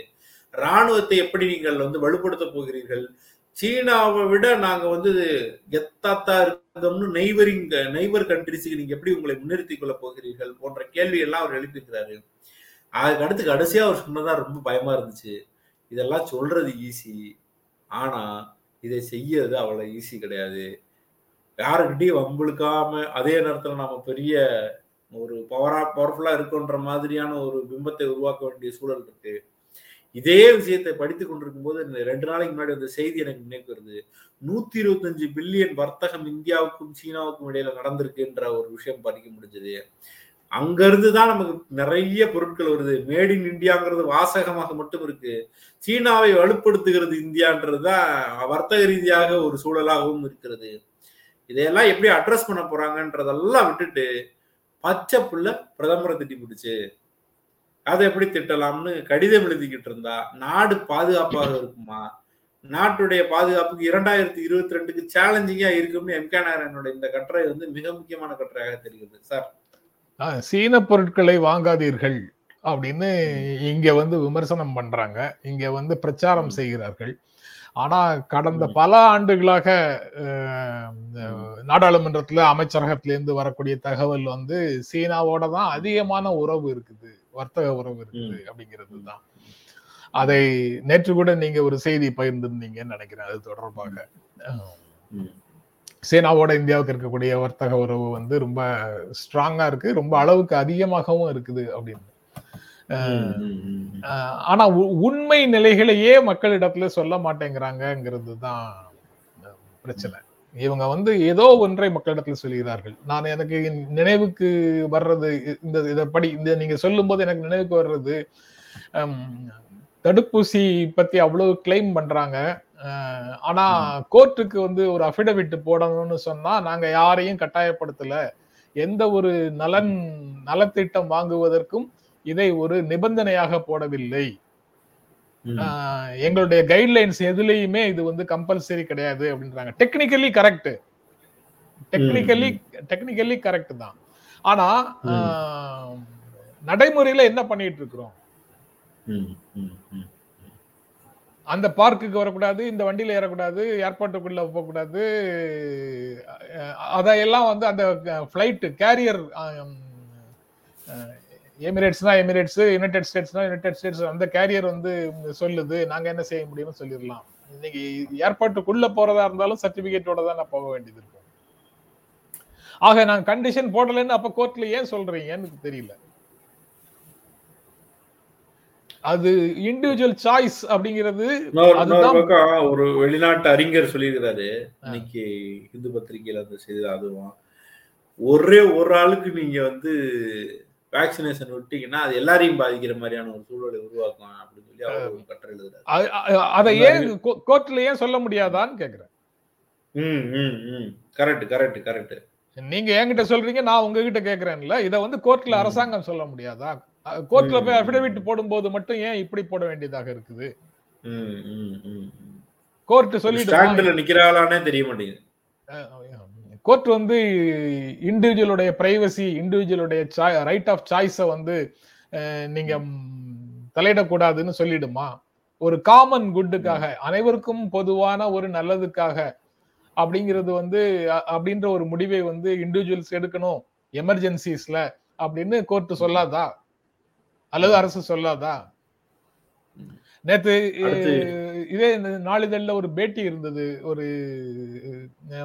ராணுவத்தை எப்படி நீங்கள் வந்து வலுப்படுத்த போகிறீர்கள்? சீனாவை விட நாங்க வந்து எத்தாத்தா இருந்தோம்னு நெய்வரிங் நெய்வர் கண்ட்ரிஸுக்கு நீங்க எப்படி உங்களை முன்னிறுத்திக் கொள்ள போகிறீர்கள் போன்ற கேள்வி எல்லாம் அவர் எழுப்பியிருக்கிறாரு. அதுக்கு அடுத்து கடைசியா அவர் சொன்னதா ரொம்ப பயமா இருந்துச்சு. இதெல்லாம் சொல்றது ஈஸி ஆனா இதை செய்யறது அவ்வளவு ஈஸி கிடையாது. யாருக்கிட்டையும் வம்புழுக்காம அதே நேரத்துல நம்ம பெரிய ஒரு பவரா பவர்ஃபுல்லா இருக்குன்ற மாதிரியான ஒரு பிம்பத்தை உருவாக்க வேண்டிய சூழல் இருக்கு. இதே விஷயத்தை படித்து கொண்டிருக்கும் போது இந்த ரெண்டு நாளைக்கு முன்னாடி அந்த செய்தி எனக்கு நினைவு வருது. நூத்தி இருபத்தஞ்சு பில்லியன் வர்த்தகம் இந்தியாவுக்கும் சீனாவுக்கும் இடையில நடந்திருக்குன்ற ஒரு விஷயம் படிக்க முடிஞ்சது. அங்கிருந்து தான் நமக்கு நிறைய பொருட்கள் வருது. மேட் இன் இந்தியாங்கிறது வாசகமாக மட்டும் இருக்கு. சீனாவை வலுப்படுத்துகிறது இந்தியான்றது தான் வர்த்தக ரீதியாக ஒரு சூழலாகவும் இருக்கிறது. இதையெல்லாம் எப்படி அட்ரஸ் பண்ண போறாங்கன்றதெல்லாம் விட்டுட்டு பச்சை புள்ள பிரதமரை திட்டி பிடிச்சு அதை எப்படி திட்டலாம்னு கடிதம் எழுதிக்கிட்டு இருந்தா நாடு பாதுகாப்பாக இருக்குமா? நாட்டுடைய பாதுகாப்புக்கு இரண்டாயிரத்தி இருபத்தி ரெண்டுக்கு சேலஞ்சிங்கா இருக்கும்னு எம் கே நாராயணோட இந்த கட்டுரை வந்து மிக முக்கியமான கட்டுரையாக தெரிகிறது. சார் சீன பொருட்களை வாங்காதீர்கள் அப்படின்னு இங்க வந்து விமர்சனம் பண்றாங்க. இங்க வந்து பிரச்சாரம் செய்கிறார்கள். ஆனா கடந்த பல ஆண்டுகளாக நாடாளுமன்றத்துல அமைச்சரகத்திலேருந்து வரக்கூடிய தகவல் வந்து சீனாவோட தான் அதிகமான உறவு இருக்குது. வர்த்தக உறவு இருக்குது அப்படிங்கிறது தான். அதை நேற்று கூட நீங்க ஒரு செய்தி பகிர்ந்திருந்தீங்கன்னு நினைக்கிறேன் அது தொடர்பாக. சீனாவோட இந்தியாவுக்கு இருக்கக்கூடிய வர்த்தக உறவு வந்து ரொம்ப ஸ்ட்ராங்கா இருக்கு ரொம்ப அளவுக்கு அதிகமாகவும் இருக்குது அப்படின்னு. ஆனா உண்மை நிலைகளையே மக்களிடத்துல சொல்ல மாட்டேங்கிறாங்கிறது தான் பிரச்சனை. இவங்க வந்து ஏதோ ஒன்றை மக்களிடத்துல சொல்கிறார்கள். நான் எனக்கு நினைவுக்கு வர்றது இந்த இதை படி இந்த நீங்க சொல்லும் போது எனக்கு நினைவுக்கு வர்றது தடுப்பூசி பத்தி அவ்வளவு கிளைம் பண்றாங்க. ஆனா கோர்ட்டுக்கு வந்து ஒரு அபிடவிட் போடணும்னு சொன்னா நாங்க யாரையும் கட்டாயப்படுத்தல. எந்த ஒரு நலன் நலத்திட்டம் வாங்குவதற்கும் இதை ஒரு நிபந்தனையாக போடவில்லை. எங்களுடைய கைட்லைன்ஸ் எதுலையுமே இது வந்து கம்பல்சரி கிடையாது அப்படின்றாங்க. Technically correct technically technically correct தான். ஆனா நடைமுறையில என்ன பண்ணிட்டு இருக்கிறோம்? அந்த பார்க்குக்கு வரக்கூடாது இந்த வண்டியில ஏறக்கூடாது ஏர்போர்ட்டுக்குள்ள போகக்கூடாது அதையெல்லாம் வந்து அந்த ஃபிளைட் கேரியர் எமிரேட்ஸ்னா எமிரேட்ஸ் யுனைடெட் ஸ்டேட்ஸ்னா யுனைடெட் ஸ்டேட்ஸ். அந்த கேரியர் வந்து சொல்லுது நாங்க என்ன செய்ய முடியும்னு சொல்லிடலாம். இன்னைக்கு ஏர்போர்ட்டுக்குள்ள போறதா இருந்தாலும் சர்டிபிகேட்டோட தான் நான் போக வேண்டியது இருக்கும். ஆக நான் கண்டிஷன் போடலன்னு அப்ப கோர்ட்ல ஏன் சொல்றீங்கன்னு தெரியல. அது இண்டிவிஜுவல் சாய்ஸ் அப்படிங்கிறது ஒரு வெளிநாட்டு அறிஞர் சொல்லியிருக்காரு இன்னைக்கு இந்து பத்திரிகையில அந்த செய்தி அதுவும். ஒரே ஒரு ஆளுக்கு நீங்க வந்து வேக்சினேஷன் விட்டீங்கன்னா அது எல்லாரையும் பாதிக்கிற மாதிரியான ஒரு சூழலை உருவாக்கும் அப்படின்னு சொல்லி அவர் ஒரு கட்டுரை எழுதுறாரு. அதை ஏன் கோர்ட்ல ஏன் சொல்ல முடியாதான்னு கேக்குறேன் ம் ம் ம். கரெக்ட் கரெக்ட் கரெக்ட் நீங்க என்கிட்ட சொல்றீங்க நான் உங்ககிட்ட கேக்குறேன்ல இத வந்து கோர்ட்ல. அரசாங்கம் சொல்ல முடியாதா? கோர்ட்ல போய். அபிடவிட் போடும்போது மட்டும் ஏன் இப்படி போட வேண்டியதாக இருக்குது? கோர்ட் சொல்லிட்டு நிக்கிறாளானே தெரிய மாட்டேங்குது. கோர்ட் வந்து இண்டிவிஜுவலுடைய பிரைவசி இண்டிவிஜுவலுடைய ரைட் ஆஃப் சாய்ஸை வந்து நீங்க தலையிடக்கூடாதுன்னு சொல்லிடுமா? ஒரு காமன் குட்டுக்காக அனைவருக்கும் பொதுவான ஒரு நல்லதுக்காக அப்படிங்கிறது வந்து அப்படின்ற ஒரு முடிவை வந்து இண்டிவிஜுவல்ஸ் எடுக்கணும் எமர்ஜென்சிஸ்ல அப்படின்னு கோர்ட் சொல்லாதா? அல்லது அரசு சொல்லாதா. நேத்து இதே நாளிதழ்ல ஒரு பேட்டி இருந்தது ஒரு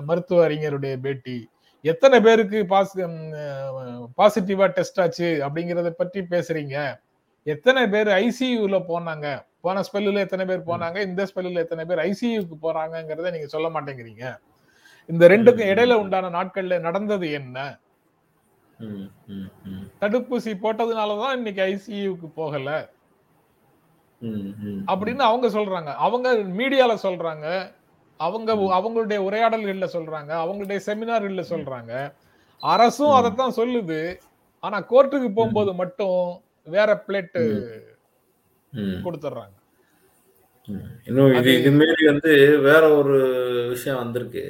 மருத்துவ அறிஞருடைய பேட்டி. எத்தனை பேருக்கு பாஸ் பாசிட்டிவா டெஸ்ட் ஆச்சு அப்படிங்கறத பற்றி பேசுறீங்க. எத்தனை பேர் ஐசியூல போனாங்க? போன ஸ்பெல்லுல எத்தனை பேர் போனாங்க? இந்த ஸ்பெல்லுல எத்தனை பேர் ஐசியூக்கு போறாங்கங்கிறத நீங்க சொல்ல மாட்டேங்கிறீங்க. இந்த ரெண்டுக்கும். இடையில உண்டான நாட்கள்ல நடந்தது என்ன? தடுப்பூசி போட்டதுனாலதான் இன்னைக்கு ஐசியூக்கு போகல. அப்படின்னு அவங்க சொல்றாங்க. அவங்க மீடியால சொல்றாங்க. அவங்க அவங்களுடைய உரையாடல்கள்ல சொல்றாங்க அவங்களுடைய செமினார்கள்ல சொல்றாங்க. அரசும். அதைத்தான் சொல்லுது. ஆனா கோர்ட்டுக்கு போகும்போது மட்டும் வேற பிளேட் ம். கொடுத்துட்றாங்க. இன்னும் இது இது மாரி வந்து வேற ஒரு விஷயம் வந்திருக்கு.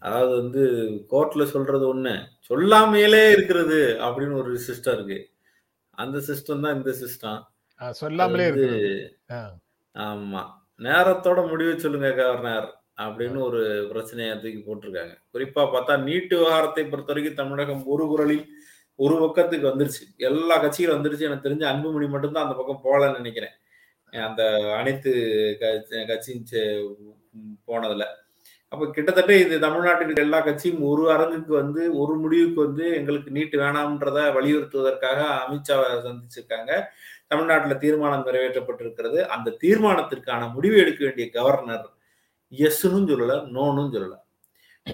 அதாவது வந்து கோர்ட்ல சொல்றது ஒண்ணு சொல்லாமையிலே இருக்கிறது அப்படின்னு ஒரு சிஸ்டம் இருக்கு. அந்த சிஸ்டம் தான் இந்த சிஸ்டம் சொல்லாமலே ஆ. ஆமா. நேரத்தோட முடிவு சொல்லுங்க கவர்னர். அப்படின்னு ஒரு பிரச்சனையை தூக்கி போட்டிருக்காங்க. குறிப்பா பார்த்தா நீட்டு விவகாரத்தை பொறுத்த வரைக்கும் தமிழகம் ஒரு குரலில் ஒரு பக்கத்துக்கு வந்துருச்சு. எல்லா கட்சிகளும் வந்துருச்சு. எனக்கு தெரிஞ்ச அன்புமணி மட்டும்தான் அந்த பக்கம் போகலன்னு நினைக்கிறேன். அந்த அனைத்து க- கட்சியும் சே- போனதுல. அப்ப கிட்டத்தட்ட இது தமிழ்நாட்டில் எல்லா கட்சியும் ஒரு அரங்குக்கு வந்து ஒரு முடிவுக்கு வந்து எங்களுக்கு நீட்டு வேணாம்ன்றத வலியுறுத்துவதற்காக அமித்ஷாவை சந்திச்சிருக்காங்க. தமிழ்நாட்டில் தீர்மானம் நிறைவேற்றப்பட்டிருக்கிறது. அந்த தீர்மானத்திற்கான முடிவு எடுக்க வேண்டிய கவர்னர் எஸ்ன்னு சொல்லல நோனும் சொல்லல.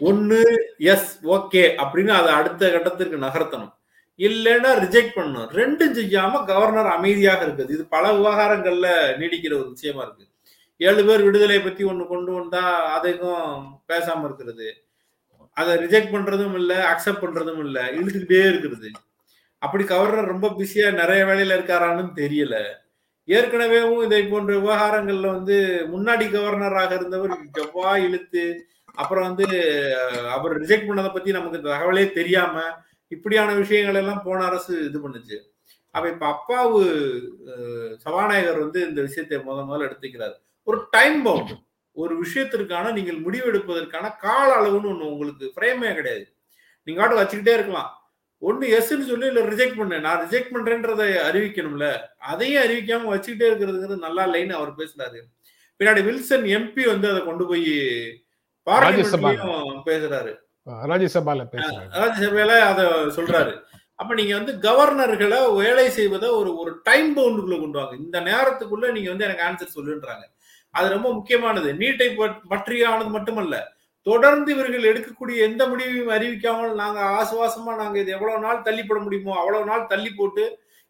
ஒன்னு எஸ் ஓகே அப்படின்னு அதை அடுத்த கட்டத்திற்கு நகர்த்தணும். இல்லைன்னா ரிஜெக்ட் பண்ணணும். ரெண்டும் செய்யாம கவர்னர் அமைதியாக இருக்குது. இது பல விவகாரங்கள்ல நீடிக்கிற ஒரு விஷயமா இருக்கு. ஏழு பேர் விடுதலை பத்தி ஒண்ணு கொண்டு வந்தா அதைக்கும் பேசாம இருக்கிறது. அதை ரிஜெக்ட் பண்றதும் இல்லை அக்செப்ட் பண்றதும் இல்லை இழுத்துக்கிட்டே இருக்கிறது அப்படி கவர்னர் ரொம்ப பிஸியா நிறைய வேலையில இருக்காரான்னு தெரியல. ஏற்கனவேவும் இதை போன்ற விவகாரங்கள்ல வந்து முன்னாடி கவர்னராக இருந்தவர் ஜவ்வா இழுத்து அப்புறம் வந்து அவர் ரிஜெக்ட் பண்ணதை பத்தி நமக்கு தகவலே தெரியாம இப்படியான விஷயங்கள் எல்லாம் போன அரசு இது பண்ணுச்சு. அப்ப இப்ப அப்பாவு சபாநாயகர் வந்து இந்த விஷயத்தை முத முதல்ல எடுத்துக்கிறார். ஒரு டைம் பவுண்ட் ஒரு விஷயத்திற்கான நீங்கள் முடிவெடுப்பதற்கான கால அளவுன்னு ஒண்ணு உங்களுக்கு ஃப்ரேமே கிடையாது. நீங்க ஆட்டு வச்சுக்கிட்டே இருக்கலாம். ஒண்ணு எஸ்ன்னு சொல்லி இல்ல ரிஜெக்ட் பண்ணு நான் ரிஜெக்ட் பண்றேன்றதை அறிவிக்கணும்ல? அதையும் அறிவிக்காம வச்சுக்கிட்டே இருக்கிறதுங்கிறது நல்லா இல்லைன்னு அவர் பேசுறாரு. பின்னாடி வில்சன் எம்பி வந்து அதை கொண்டு போய் பார்லிமெண்ட்லயும் பேசுறாரு. ராஜ்யசபால ராஜ்யசபையில அதை சொல்றாரு. அப்ப நீங்க வந்து கவர்னர்களை வேலை செய்வதை ஒரு ஒரு டைம் பவுண்டுக்குள்ள கொண்டு வாங்க. இந்த நேரத்துக்குள்ள நீங்க வந்து எனக்கு ஆன்சர் சொல்லுன்றாங்க. அது ரொம்ப முக்கியமானது. நீட்டை பற்- பற்றியானது மட்டுமல்ல. தொடர்ந்து இவர்கள் எடுக்கக்கூடிய எந்த முடிவையும் அறிவிக்காமல் நாங்கள் ஆசுவாசமா நாங்கள் இது எவ்வளவு நாள் தள்ளி போட முடியுமோ அவ்வளவு நாள் தள்ளி போட்டு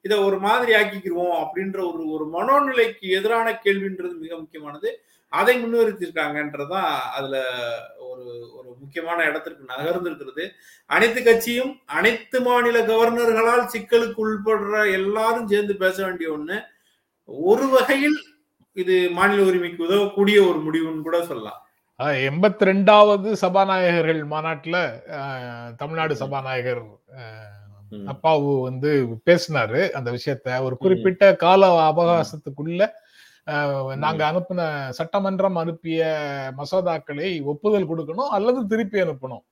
இதை ஒரு மாதிரி ஆக்கிக்கிருவோம் அப்படின்ற ஒரு ஒரு மனோநிலைக்கு எதிரான கேள்வின்றது மிக முக்கியமானது. அதை முன்னிறுத்திருக்காங்கன்றதுதான் அதுல ஒரு ஒரு முக்கியமான இடத்திற்கு நகர்ந்திருக்கிறது. அனைத்து கட்சியும் அனைத்து மாநில கவர்னர்களால் சிக்கலுக்கு உள்படுற எல்லாரும் சேர்ந்து பேச வேண்டிய ஒண்ணு ஒரு வகையில் இது மாநில உரிமைக்கு உதவக்கூடிய ஒரு முடிவுன்னு கூட சொல்லலாம். எண்பத்தி ரெண்டாவது சபாநாயகர்கள் மாநாட்டுல தமிழ்நாடு சபாநாயகர். அப்பாவு வந்து பேசினாரு அந்த விஷயத்த. ஒரு குறிப்பிட்ட கால அவகாசத்துக்குள்ள நாங்க அனுப்பின சட்டமன்றம் அனுப்பிய மசோதாக்களை ஒப்புதல் கொடுக்கணும் அல்லது திருப்பி அனுப்பணும்.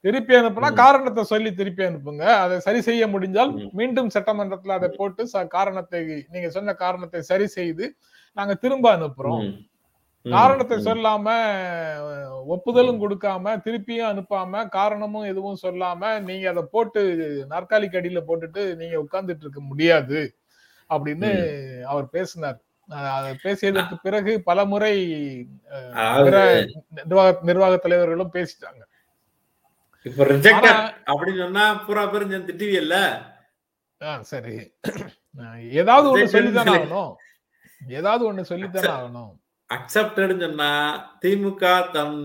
திருப்பி அனுப்புனா. காரணத்தை சொல்லி திருப்பி அனுப்புங்க. அதை சரி செய்ய முடிஞ்சால். மீண்டும் சட்டமன்றத்துல அதை போட்டு ச- காரணத்தை நீங்க சொன்ன காரணத்தை சரி செய்து நாங்க திரும்ப அனுப்புறோம். காரணத்தை. சொல்லாம ஒப்புதலும் கொடுக்காம திருப்பியும் அனுப்பாம காரணமும் எதுவும் சொல்லாம நீங்க அதை போட்டு நாற்காலிக்கு அடியில போட்டுட்டு நீங்க உட்கார்ந்துட்டு இருக்க முடியாது அப்படின்னு அவர் பேசினார். பேசியதற்கு பிறகு பல முறை நிர்வாக நிர்வாக தலைவர்களும் பேசிட்டாங்க. இப்ப ரிஜெக்டட் அப்படின்னு சொன்னா பூரா பேரும் திட்டுவியல்ல? சரி. ஏதாவது ஒண்ணு சொல்லித்தானே ஆகணும். ஏதாவது ஒண்ணு சொல்லித்தானே ஆகணும். அக்செப்டட்னு சொன்னா திமுக தன்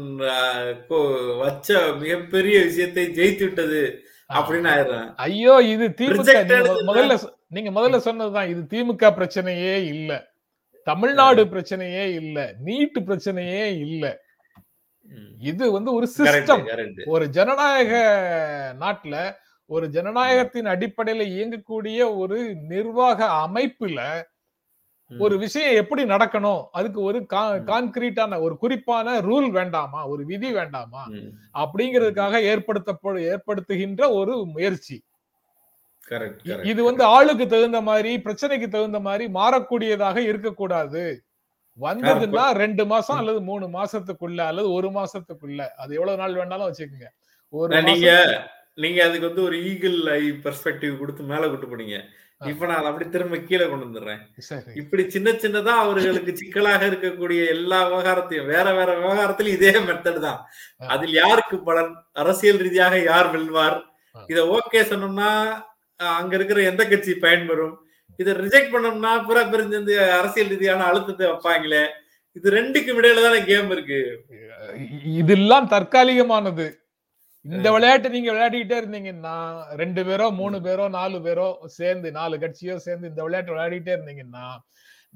வச்ச மிகப்பெரிய விஷயத்தை ஜெயித்து விட்டது அப்படின்னு ஆயிடுறேன். ஐயோ இது திமுக. முதல்ல நீங்க முதல்ல சொன்னதுதான் இது திமுக பிரச்சனையே இல்ல. தமிழ்நாடு பிரச்சனையே இல்ல. நீட்டு பிரச்சனையே இல்ல. இது வந்து ஒரு சிஸ்டம் ஒரு ஜனநாயக நாட்டுல ஒரு ஜனநாயகத்தின் அடிப்படையில இயங்கக்கூடிய ஒரு நிர்வாக அமைப்புல ஒரு விஷயம் எப்படி நடக்கணும்? அதுக்கு ஒரு கான்கிரீட்டான ஒரு குறிப்பான ரூல் வேண்டாமா? ஒரு விதி வேண்டாமா? அப்படிங்கிறதுக்காக ஏற்படுத்தப்படு ஏற்படுத்துகின்ற ஒரு முயற்சி. இது வந்து ஆளுக்கு தகுந்த மாதிரி பிரச்சனைக்கு தகுந்த மாதிரி மாறக்கூடியதாக இருக்கக்கூடாது. வந்ததுன்னா ரெண்டு மாசம் அல்லது மூணு மாசத்துக்குள்ள அல்லது ஒரு மாசத்துக்குள்ள. அது எவ்வளவு நாள் வேணாலும் வச்சுக்கோங்க. ஒரு நீங்க நீங்க அதுக்கு வந்து ஒரு ஈகிள் ஐ பெர்ஸ்பெக்டிவ் கொடுத்து மேல கொண்டு போனீங்க. இப்ப நான் அப்படி திரும்ப கீழே கொண்டு வந்துடுறேன். இப்படி சின்ன சின்னதா அவர்களுக்கு சிக்கலாக இருக்கக்கூடிய எல்லா விவகாரத்தையும் வேற வேற விவகாரத்திலும் இதே மெத்தட் தான். அதில் யாருக்கு பலன்? அரசியல் ரீதியாக யார் வெல்வார்? இத ஓகே சொன்னோம்னா அங்க இருக்கிற எந்த கட்சி பயன்பெறும்? இதை ரிஜெக்ட் பண்ணோம்னா புற பிரிஞ்சு அரசியல் ரீதியான அழுத்தத்தை வைப்பாங்களே? இது ரெண்டுக்கும் இடையில தானே கேம் இருக்கு? இதெல்லாம் தற்காலிகமானது. இந்த விளையாட்டு நீங்க விளையாடிக்கிட்டே இருந்தீங்கன்னா ரெண்டு பேரோ மூணு பேரோ நாலு பேரோ சேர்ந்து நாலு கட்சியோ சேர்ந்து இந்த விளையாட்டு விளையாடிட்டே இருந்தீங்கன்னா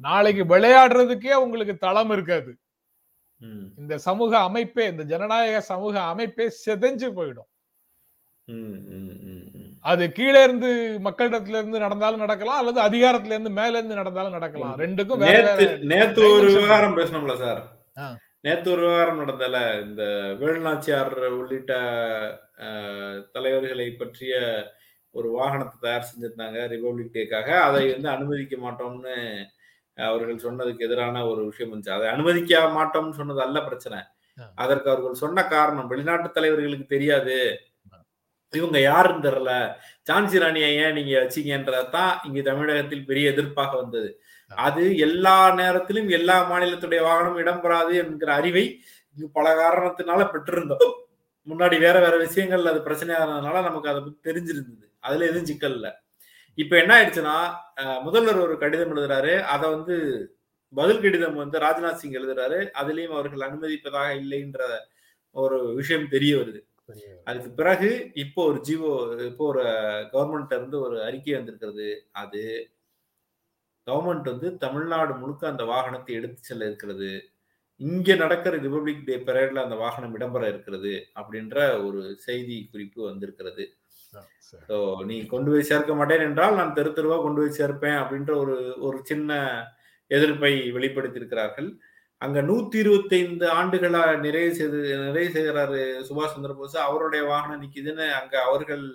நாளைக்கு விளையாடுறதுக்கே உங்களுக்கு தளம் இருக்காது. இந்த சமூக அமைப்பே இந்த ஜனநாயக சமூக அமைப்பே செதஞ்சு போயிடும். அது கீழே இருந்து மக்களிடத்துல இருந்து நடந்தாலும் நடக்கலாம் அல்லது அதிகாரத்துல இருந்து மேல இருந்து நடந்தாலும் நடக்கலாம். ரெண்டுக்கும் நேத்து ஒரு விவகாரம் பேசணும்ல சார். நேத்து ஒரு விவகாரம் நடந்தல இந்த வேலுநாச்சியார் உள்ளிட்ட தலைவர்களை பற்றிய ஒரு வாகனத்தை தயார் செஞ்சிருந்தாங்க ரிபப்ளிக் டேக்காக அதை வந்து அனுமதிக்க மாட்டோம்னு அவர்கள் சொன்னதுக்கு எதிரான ஒரு விஷயம் இருந்துச்சு. அதை அனுமதிக்க மாட்டோம்னு சொன்னது அல்ல பிரச்சனை. அதற்கு அவர்கள் சொன்ன காரணம் வெளிநாட்டு தலைவர்களுக்கு தெரியாது. இவங்க யாருன்னு தெரியல. ஜான்சி ராணியை ஏன் நீங்க வச்சீங்கன்றதான் இங்க தமிழகத்தில் பெரிய எதிர்ப்பாக வந்தது. அது எல்லா நேரத்திலும் எல்லா மாநிலத்துடைய வாகனம் இடம்பெறாது என்கிற அறிவை இங்கு பல காரணத்தினால பெற்றிருந்தோம். முன்னாடி வேற வேற விஷயங்கள் அது பிரச்சனையானதுனால நமக்கு அதை தெரிஞ்சிருந்தது. அதுல எதுவும் சிக்கல் இல்லை. இப்ப என்ன ஆயிடுச்சுன்னா முதல்வர் ஒரு கடிதம் எழுதுறாரு. அதை வந்து பதில் கடிதம் வந்து ராஜ்நாத் சிங் எழுதுறாரு. அதுலயும் அவர்கள் அனுமதிப்பதாக இல்லைன்ற ஒரு விஷயம் தெரிய வருது. அதுக்கு பிறகு இப்போ ஒரு ஜிஓ இப்போ ஒரு கவர்மெண்ட்ல இருந்து ஒரு அறிக்கை வந்திருக்கிறது. அது கவர்மெண்ட் வந்து தமிழ்நாடு முழுக்க அந்த வாகனத்தை எடுத்து செல்ல இருக்கிறது. இங்க நடக்கிற ரிபப்ளிக் டே பரேட்ல அந்த வாகனம் இடம்பெற இருக்கிறது அப்படின்ற ஒரு செய்தி குறிப்பு வந்திருக்கிறது. ஸோ நீ கொண்டு போய் சேர்க்க மாட்டேன் என்றால் நான் தெரு தெருவா கொண்டு போய் சேர்ப்பேன் அப்படின்ற ஒரு ஒரு சின்ன எதிர்ப்பை வெளிப்படுத்தியிருக்கிறார்கள். அங்க நூத்தி இருபத்தி ஐந்து ஆண்டுகளா நிறைவு செய்து நிறைவு செய்கிறாரு சுபாஷ் சந்திர போஸ் அவருடைய வாகனம் நிக்குதுன்னு அங்க அவர்கள்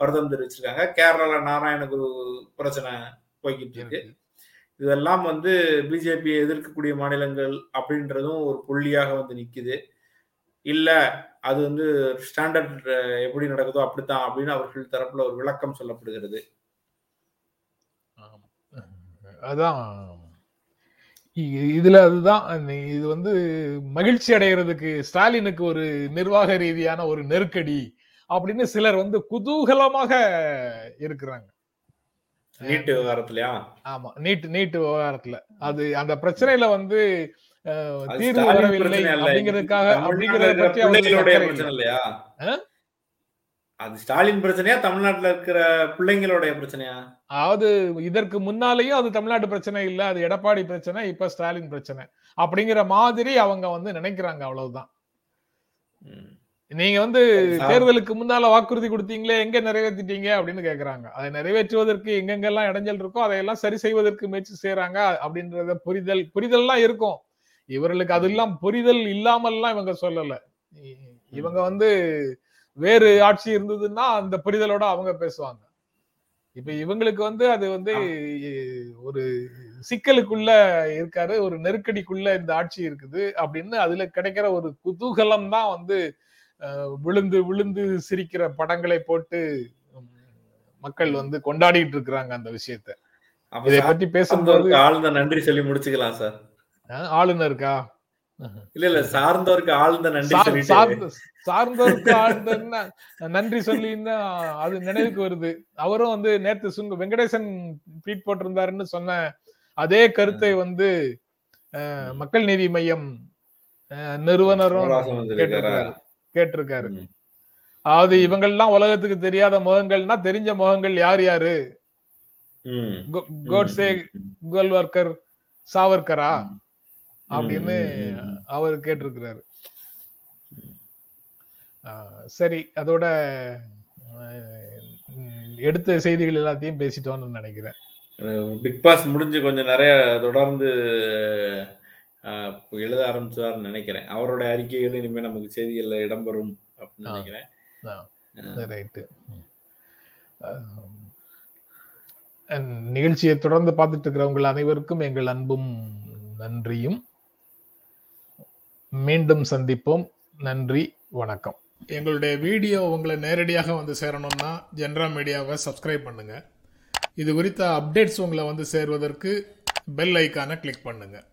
வருத்தம் தெரிவிச்சிருக்காங்க. கேரளால நாராயணகுரு பிரச்சனை போய்கிட்டு இருக்கு. இதெல்லாம் வந்து பிஜேபியை எதிர்க்கக்கூடிய மாநிலங்கள் அப்படின்றதும் ஒரு புள்ளியாக வந்து நிக்குது. இல்ல அது வந்து ஸ்டாண்டர்ட் எப்படி நடக்குதோ அப்படித்தான் அப்படின்னு அவர்கள் தரப்புல ஒரு விளக்கம் சொல்லப்படுகிறது. அதான். இதுல அதுதான். இது வந்து மகிழ்ச்சி அடைகிறதுக்கு ஸ்டாலினுக்கு ஒரு நிர்வாக ரீதியான ஒரு நெருக்கடி அப்படின்னு சிலர் வந்து குதூகலமாக இருக்கிறாங்க. நீட்டு விவகாரத்துலயா? ஆமா நீட் நீட்டு விவகாரத்துல. அது அந்த பிரச்சனையில வந்து தீர்வு வரவில்லை அப்படிங்கிறதுக்காக பிரச்சனை இல்லையா? அது ஸ்டாலின் பிரச்சனையா தமிழ்நாட்டுல இருக்கிற பிள்ளைங்களுடைய பிரச்சனையா? அதாவது இதற்கு முன்னாலேயும் அது தமிழ்நாட்டு பிரச்சனை இல்ல அது எடப்பாடி பிரச்சனை இப்ப ஸ்டாலின் பிரச்சனை. அப்படிங்கிற மாதிரி அவங்க வந்து நினைக்கிறாங்க அவ்வளவுதான். நீங்க வந்து தேர்தலுக்கு முன்னால வாக்குறுதி கொடுத்தீங்களே எங்க நிறைவேற்றிட்டீங்க அப்படின்னு கேக்குறாங்க. அதை நிறைவேற்றுவதற்கு எங்கெங்கெல்லாம் இடைஞ்சல் இருக்கோ அதையெல்லாம் சரி செய்வதற்கு முயற்சி செய்யறாங்க அப்படின்றத புரிதல் புரிதல்லாம் இருக்கும். இவர்களுக்கு அதெல்லாம் புரிதல் இல்லாமல்லாம் இவங்க சொல்லல. இவங்க வந்து வேறு ஆட்சி இருந்ததுன்னா அந்த புரிதலோட அவங்க பேசுவாங்க. இப்ப இவங்களுக்கு வந்து அது வந்து ஒரு சிக்கலுக்குள்ள இருக்காரு ஒரு நெருக்கடிக்குள்ள இந்த ஆட்சி இருக்குது அப்படின்னு அதுல கிடைக்கிற ஒரு குதூகலம் தான் வந்து விழுந்து விழுந்து சிரிக்கிற படங்களை போட்டு மக்கள் வந்து கொண்டாடிட்டு இருக்கிறாங்க அந்த விஷயத்த. இதை பத்தி பேசும்போது ஆழ்ந்த நன்றி சொல்லி முடிச்சுக்கலாம் சார். ஆளுநருக்கா? இல்ல இல்ல சார்ந்தோருக்கு ஆழ்ந்த நன்றி சார்ந்தோருக்கு ஆழ்ந்த நன்றி சொல்லி அது நினைவுக்கு வருது. அவரும் வந்து நேத்து சுங்க வெங்கடேசன் ட்வீட் போட்டிருந்தாருன்னு சொன்ன அதே கருத்தை வந்து மக்கள் நீதி மையம் நிறுவனரும் வந்திருக்காரா? கேட்டிருக்காரு. அதாவது இவங்கெல்லாம் உலகத்துக்கு தெரியாத முகங்கள்னா தெரிஞ்ச முகங்கள் யார் யாரு கோட்ஸே. கோல்வர்கர் சாவர்கரா. அப்படின்னு. அவர் கேட்டிருக்கிறாரு சரி அதோட எடுத்த செய்திகள் எல்லாத்தையும் பேசிட்டோம்னு நினைக்கிறேன் பிக் பாஸ் முடிஞ்சு கொஞ்சம் நிறைய தொடர்ந்து எழுத ஆரம்பிச்சார்னு நினைக்கிறேன். அவரோட அறிக்கைகள் இனிமே நமக்கு செய்திகள்ல இடம்பெறும் அப்படின்னு ஆ. நினைக்கிறேன். ரைட்டு. நிகழ்ச்சியை தொடர்ந்து பார்த்துட்டு இருக்கிறவங்கள் அனைவருக்கும் எங்கள் அன்பும் நன்றியும். மீண்டும் சந்திப்போம். நன்றி வணக்கம். எங்களுடைய வீடியோ உங்களை நேரடியாக வந்து சேரணும்னா ஜென்ரா மீடியாவை சப்ஸ்கிரைப் பண்ணுங்க. இது குறித்த அப்டேட்ஸ் உங்களை வந்து சேர்வதற்கு பெல் ஐக்கானை கிளிக் பண்ணுங்க.